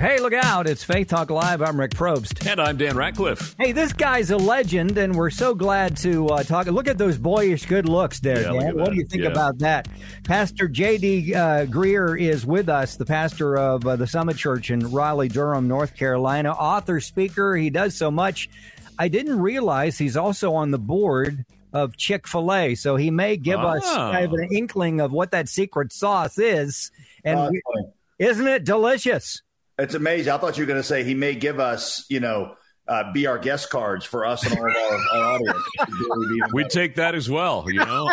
Hey, look out. It's Faith Talk Live. I'm Rick Probst. And I'm Dan Ratcliffe. Hey, this guy's a legend, and we're so glad to uh, talk. Look at those boyish good looks there, Yeah, Dan. at What do you think Yeah. about that? Pastor J.D. Uh, Greear is with us, the pastor of uh, the Summit Church in Raleigh, Durham, North Carolina. Author, speaker. He does so much. I didn't realize he's also on the board of Chick fil A, so he may give us Ah. kind of an inkling of what that secret sauce is. And Uh, we- isn't it delicious? It's amazing. I thought you were going to say he may give us, you know, uh, be our guest cards for us and all of our, our audience. We'd take that as well, you know?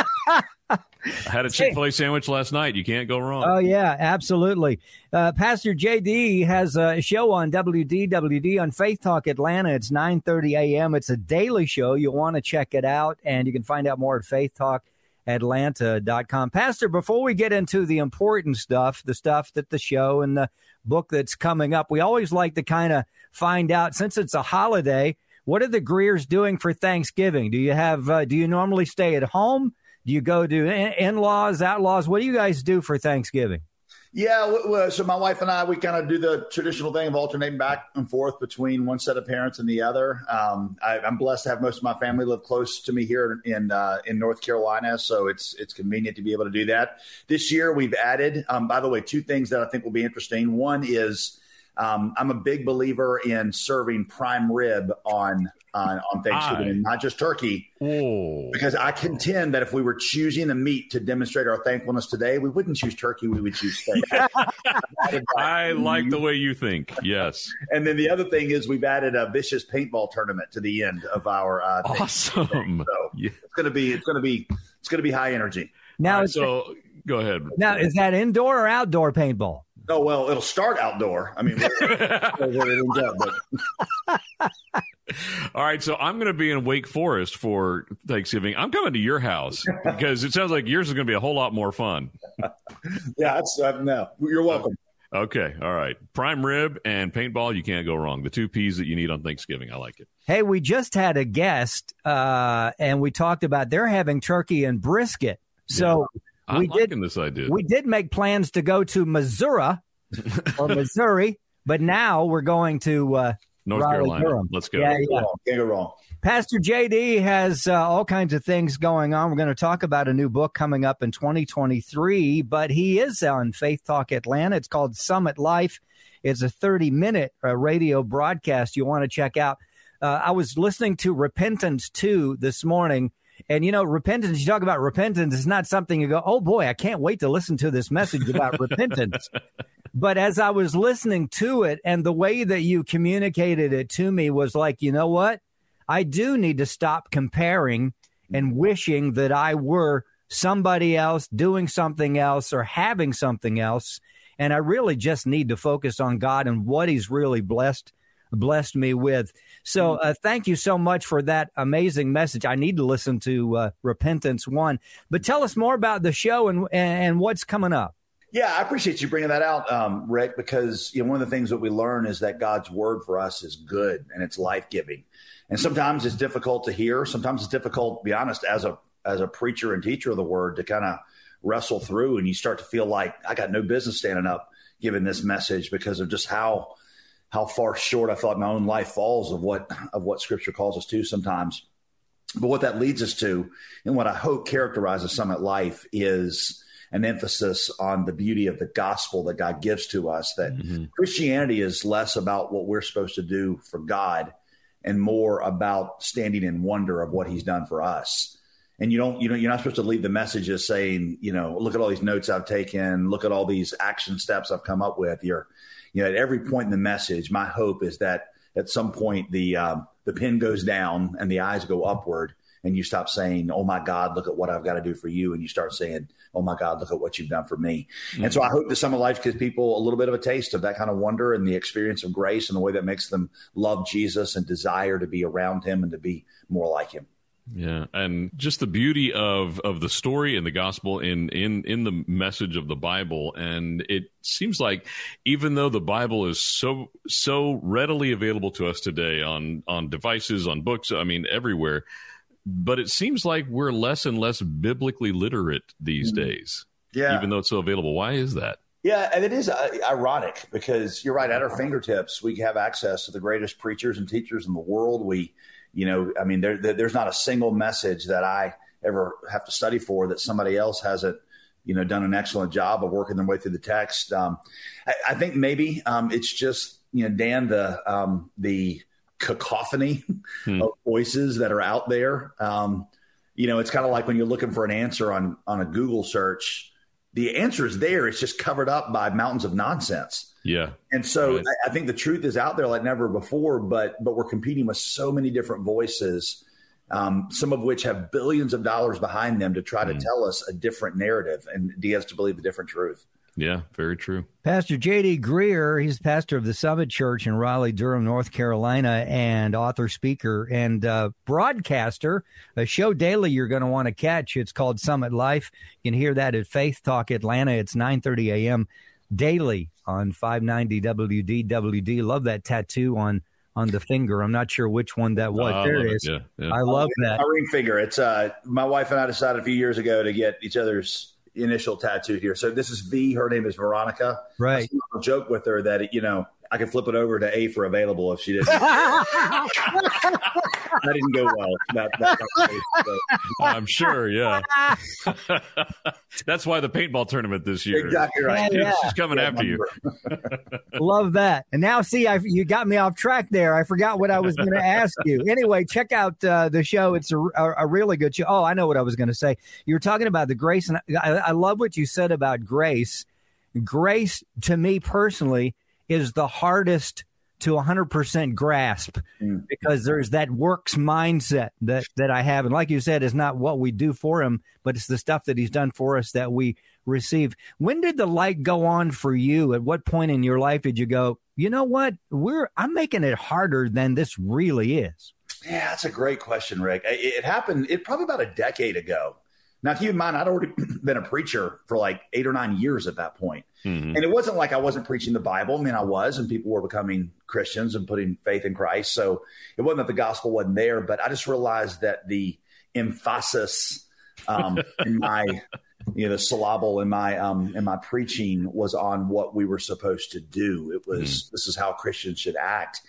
I had a Chick fil A sandwich last night. You can't go wrong. Oh yeah, absolutely. Uh, Pastor JD has a show on WDWD on Faith Talk Atlanta. It's 9:30 a.m. It's a daily show. You'll want to check it out, and you can find out more at faithtalkatlanta.com. Pastor, before we get into the important stuff, the stuff that the show and the book that's coming up, we always like to kind of find out since it's a holiday. What are the Greears doing for Thanksgiving? Do you have? Uh, do you normally stay at home? Do you go to in- in-laws, outlaws? What do you guys do for Thanksgiving? Yeah. So my wife and I, we kind of do the traditional thing of alternating back and forth between one set of parents and the other. Um, I, I'm blessed to have most of my family live close to me here in uh, in North Carolina, so it's it's convenient to be able to do that. This year, we've added, um, by the way, two things that I think will be interesting. One is um, I'm a big believer in serving prime rib on on, on Thanksgiving, Aye. and not just turkey. Oh. Because I contend that if we were choosing a meat to demonstrate our thankfulness today, we wouldn't choose turkey, we would choose steak. I like the way you think. Yes. and then the other thing is we've added a vicious paintball tournament to the end of our uh, Awesome. So Yeah. it's gonna be it's gonna be it's gonna be high energy. Now, All right, is, so go ahead. now is that indoor or outdoor paintball? Oh well, it'll start outdoor. I mean, but All right, so I'm going to be in Wake Forest for Thanksgiving. I'm coming to your house because it sounds like yours is going to be a whole lot more fun. yeah, that's uh, no. You're welcome. Okay, all right. Prime rib and paintball, you can't go wrong. The two P's that you need on Thanksgiving. I like it. Hey, we just had a guest, uh, and we talked about they're having turkey and brisket. So I'm we liking did this idea. we did make plans to go to Missouri or Missouri, but now we're going to uh, North Raleigh, Carolina. Durham. Let's go. Yeah, Can't go yeah. wrong. Can't go wrong. Pastor JD has uh, all kinds of things going on. We're going to talk about a new book coming up in 2023, but he is on Faith Talk Atlanta. It's called Summit Life. It's a 30 minute uh, radio broadcast you want to check out. Uh, I was listening to Repentance 2 this morning. And you know, repentance, you talk about repentance, is not something you go, oh boy, I can't wait to listen to this message about repentance. But as I was listening to it and the way that you communicated it to me was like, you know what? I do need to stop comparing and wishing that I were somebody else doing something else or having something else. And I really just need to focus on God and what He's really blessed blessed me with. So uh, thank you so much for that amazing message. I need to listen to uh, Repentance One. But tell us more about the show and and what's coming up. Yeah, I appreciate you bringing that out, um, Rick, because you know one of the things that we learn is that God's word for us is good and it's life giving, and sometimes it's difficult to hear. Sometimes it's difficult, to be honest, as a as a preacher and teacher of the word, to kind of wrestle through, and you start to feel like I got no business standing up giving this message because of just how how far short I thought my own life falls of what of what Scripture calls us to sometimes. But what that leads us to, and what I hope characterizes Summit Life, is an emphasis on the beauty of the gospel that God gives to us. That mm-hmm. Christianity is less about what we're supposed to do for God and more about standing in wonder of what He's done for us. And you don't, you know, you're not supposed to leave the messages saying, you know, look at all these notes I've taken, look at all these action steps I've come up with. You're, you know, at every point in the message, my hope is that at some point the um, the pen goes down and the eyes go upward, and you stop saying, "Oh my God, look at what I've got to do for you," and you start saying, "Oh my God, look at what you've done for me." Mm-hmm. And so I hope that Summit Life gives people a little bit of a taste of that kind of wonder and the experience of grace and the way that makes them love Jesus and desire to be around Him and to be more like Him. Yeah, and just the beauty of of the story and the gospel in in in the message of the Bible, and it seems like even though the Bible is so so readily available to us today on on devices, on books, I mean everywhere, but it seems like we're less and less biblically literate these mm-hmm. days. Yeah, even though it's so available. Why is that? Yeah, and it is uh, ironic because you're right. At our fingertips, we have access to the greatest preachers and teachers in the world. We you know, I mean, there, there's not a single message that I ever have to study for that somebody else hasn't, you know, done an excellent job of working their way through the text. Um, I, I, think maybe um, it's just, you know, Dan, the um, the cacophony hmm. of voices that are out there. Um, you know, it's kind of like when you're looking for an answer on on a Google search. The answer is there. It's just covered up by mountains of nonsense. Yeah. And so right. I, I think the truth is out there like never before, but but we're competing with so many different voices, um, some of which have billions of dollars behind them to try mm. to tell us a different narrative and DS to believe a different truth. Yeah, very true. Pastor J.D. Greear, he's pastor of the Summit Church in Raleigh, Durham, North Carolina, and author, speaker, and uh, broadcaster. A show daily you're going to want to catch. It's called Summit Life. You can hear that at Faith Talk Atlanta. It's 9:30 a.m daily on 590 WDWD. Love that tattoo on on the finger. I'm not sure which one that was. Oh, there it is. Yeah, yeah. I love that. My ring finger. It's uh my wife and I decided a few years ago to get each other's initial tattoo here. So this is V. Her name is Veronica. Right. Joke with her that you know I could flip it over to A for available if she didn't. that didn't go well. That, that, that I'm sure, yeah. That's why the paintball tournament this year. Exactly right. Yeah, yeah. She's coming yeah, after you. Love that. And now, see, I, you got me off track there. I forgot what I was going to ask you. Anyway, check out uh, the show. It's a, a, a, really good show. Oh, I know what I was going to say. You were talking about the grace, and I, I love what you said about grace. Grace, to me personally, is the hardest to 100% grasp mm. because there's that works mindset that, that I have. And like you said, it's not what we do for him, but it's the stuff that he's done for us that we receive. When did the light go on for you? At what point in your life did you go, you know what? We're, I'm making it harder than this really is. Yeah, that's a great question, Rick. It happened it probably about a decade ago. Now, keep in mind, I'd already been a preacher for like eight or nine years at that point. Mm-hmm. And it wasn't like I wasn't preaching the Bible. I mean, I was, and people were becoming Christians and putting faith in Christ. So it wasn't that the gospel wasn't there, but I just realized that the emphasis um, in my, you know, the syllable in my um, in my preaching was on what we were supposed to do. It was mm-hmm. this is how Christians should act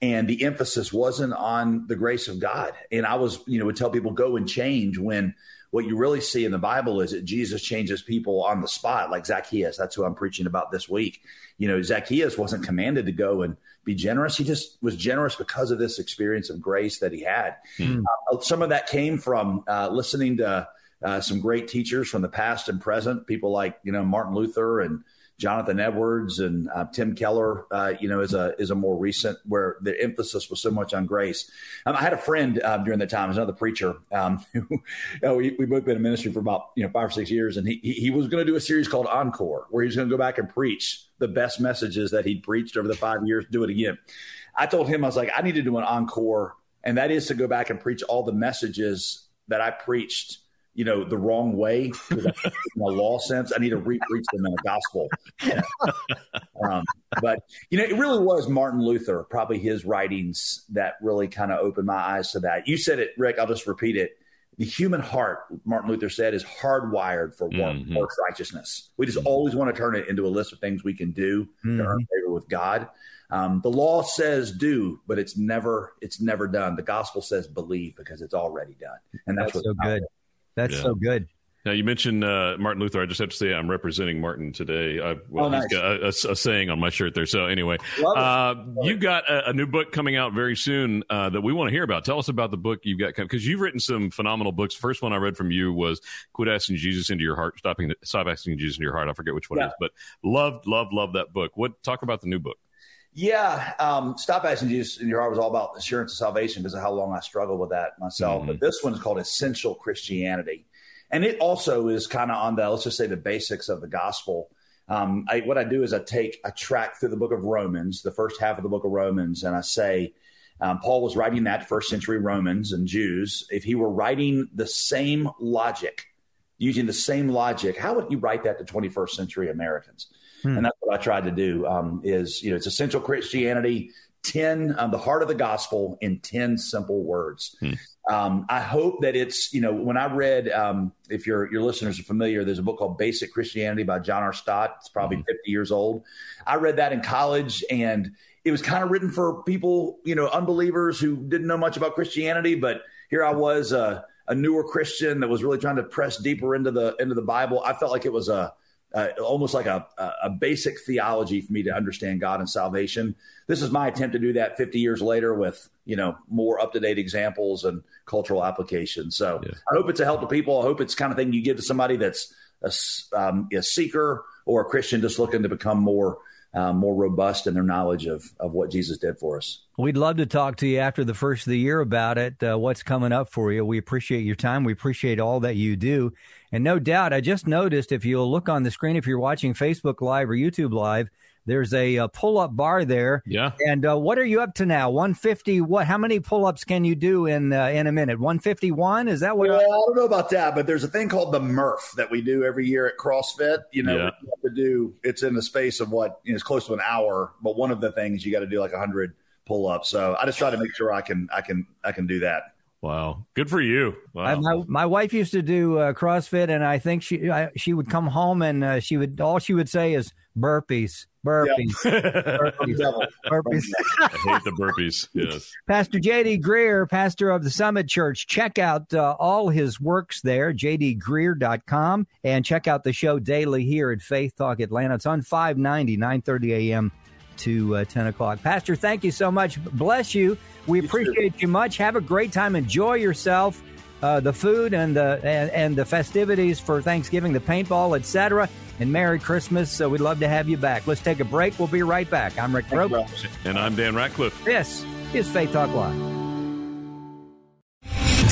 and the emphasis wasn't on the grace of God. And I was, you know, would tell people go and change when what you really see in the Bible is that Jesus changes people on the spot, like Zacchaeus. That's who I'm preaching about this week. You know, Zacchaeus wasn't commanded to go and be generous. He just was generous because of this experience of grace that he had. Mm. Uh, some of that came from uh, listening to uh, some great teachers from the past and present, people like, you know, Martin Luther and Jonathan Edwards and uh, Tim Keller, uh, you know, is a is a more recent where the emphasis was so much on grace. Um, I had a friend uh, during that time, another preacher. Um, you know, we, we both been in ministry for about you know five or six years, and he he was going to do a series called Encore, where he's going to go back and preach the best messages that he'd preached over the five years. Do it again. I told him I was like, I need to do an encore, and that is to go back and preach all the messages that I preached you know, the wrong way in a law sense. I need to re- preach them in a gospel. Yeah. Um, but, you know, it really was Martin Luther, probably his writings that really kind of opened my eyes to that. You said it, Rick. I'll just repeat it. The human heart, Martin Luther said, is hardwired for mm-hmm. righteousness. We just always want to turn it into a list of things we can do mm-hmm. to earn favor with God. Um, the law says do, but it's never it's never done. The gospel says believe because it's already done, and that's, that's so good. That's yeah. so good. Now you mentioned uh, Martin Luther. I just have to say I'm representing Martin today. I, well, oh, nice. he's got a, a, a, saying on my shirt there. So anyway, uh, you've got a, a, new book coming out very soon uh, that we want to hear about. Tell us about the book you've got because you've written some phenomenal books. First one I read from you was "Quit Asking Jesus into Your Heart," stopping stop asking Jesus into your heart. I forget which one yeah. it is, but loved, loved, loved that book. What talk about the new book? Yeah, um, stop asking Jesus in your heart was all about assurance of salvation because of how long I struggled with that myself. Mm-hmm. But this one is called Essential Christianity, and it also is kind of on the let's just say the basics of the gospel. Um, I, what I do is I take a track through the book of Romans, the first half of the book of Romans, and I say um, Paul was writing that first century Romans and Jews. If he were writing the same logic, using the same logic, how would you write that to 21st century Americans? Hmm. And that's what I tried to do. Um, is you know it's essential Christianity, ten um, the heart of the gospel in ten simple words. Hmm. Um, I hope that it's you know when I read um, if your your listeners are familiar, there's a book called Basic Christianity by John R. Stott. It's probably hmm 50 years old. I read that in college and it was kind of written for people you know unbelievers who didn't know much about Christianity, but here I was. Uh, a newer Christian that was really trying to press deeper into the into the Bible. I felt like it was a uh, almost like a, a basic theology for me to understand God and salvation. This is my attempt to do that 50 years later with you know more up to date examples and cultural applications. So yeah. I hope it's a help to people. I hope it's kind of thing you give to somebody that's a, um, a seeker or a Christian just looking to become more um, more robust in their knowledge of of what Jesus did for us. We'd love to talk to you after the first of the year about it. Uh, what's coming up for you? We appreciate your time. We appreciate all that you do. And no doubt, I just noticed if you'll look on the screen, if you're watching Facebook Live or YouTube Live, there's a, a pull up bar there. Yeah. And uh, what are you up to now? 150. What? How many pull ups can you do in uh, in a minute? 151. Is that what? Well, I don't know about that, but there's a thing called the Murph that we do every year at CrossFit. You know, yeah. you have to do. It's in the space of what you know, it's close to an hour, but one of the things you got to do like 100 pull ups. So I just try to make sure I can I can I can do that. Wow, good for you! Wow. I, my my wife used to do uh, CrossFit, and I think she I, she would come home and uh, she would all she would say is burpees, burpees, burpees. burpees. I hate the burpees. Yes. Pastor J.D. Greear, pastor of the Summit Church. Check out uh, all his works there, jdgreear.com, and check out the show daily here at Faith Talk Atlanta. It's on 590, 930 a.m. to uh, 10 o'clock. Pastor, thank you so much. Bless you. We appreciate you much. Have a great time. Enjoy yourself. Uh, the food and the and, and, the festivities for Thanksgiving, the paintball, etc. And Merry Christmas. So we'd love to have you back. Let's take a break. We'll be right back. I'm Rick Rope. And I'm Dan Ratcliffe. This is Faith Talk Live.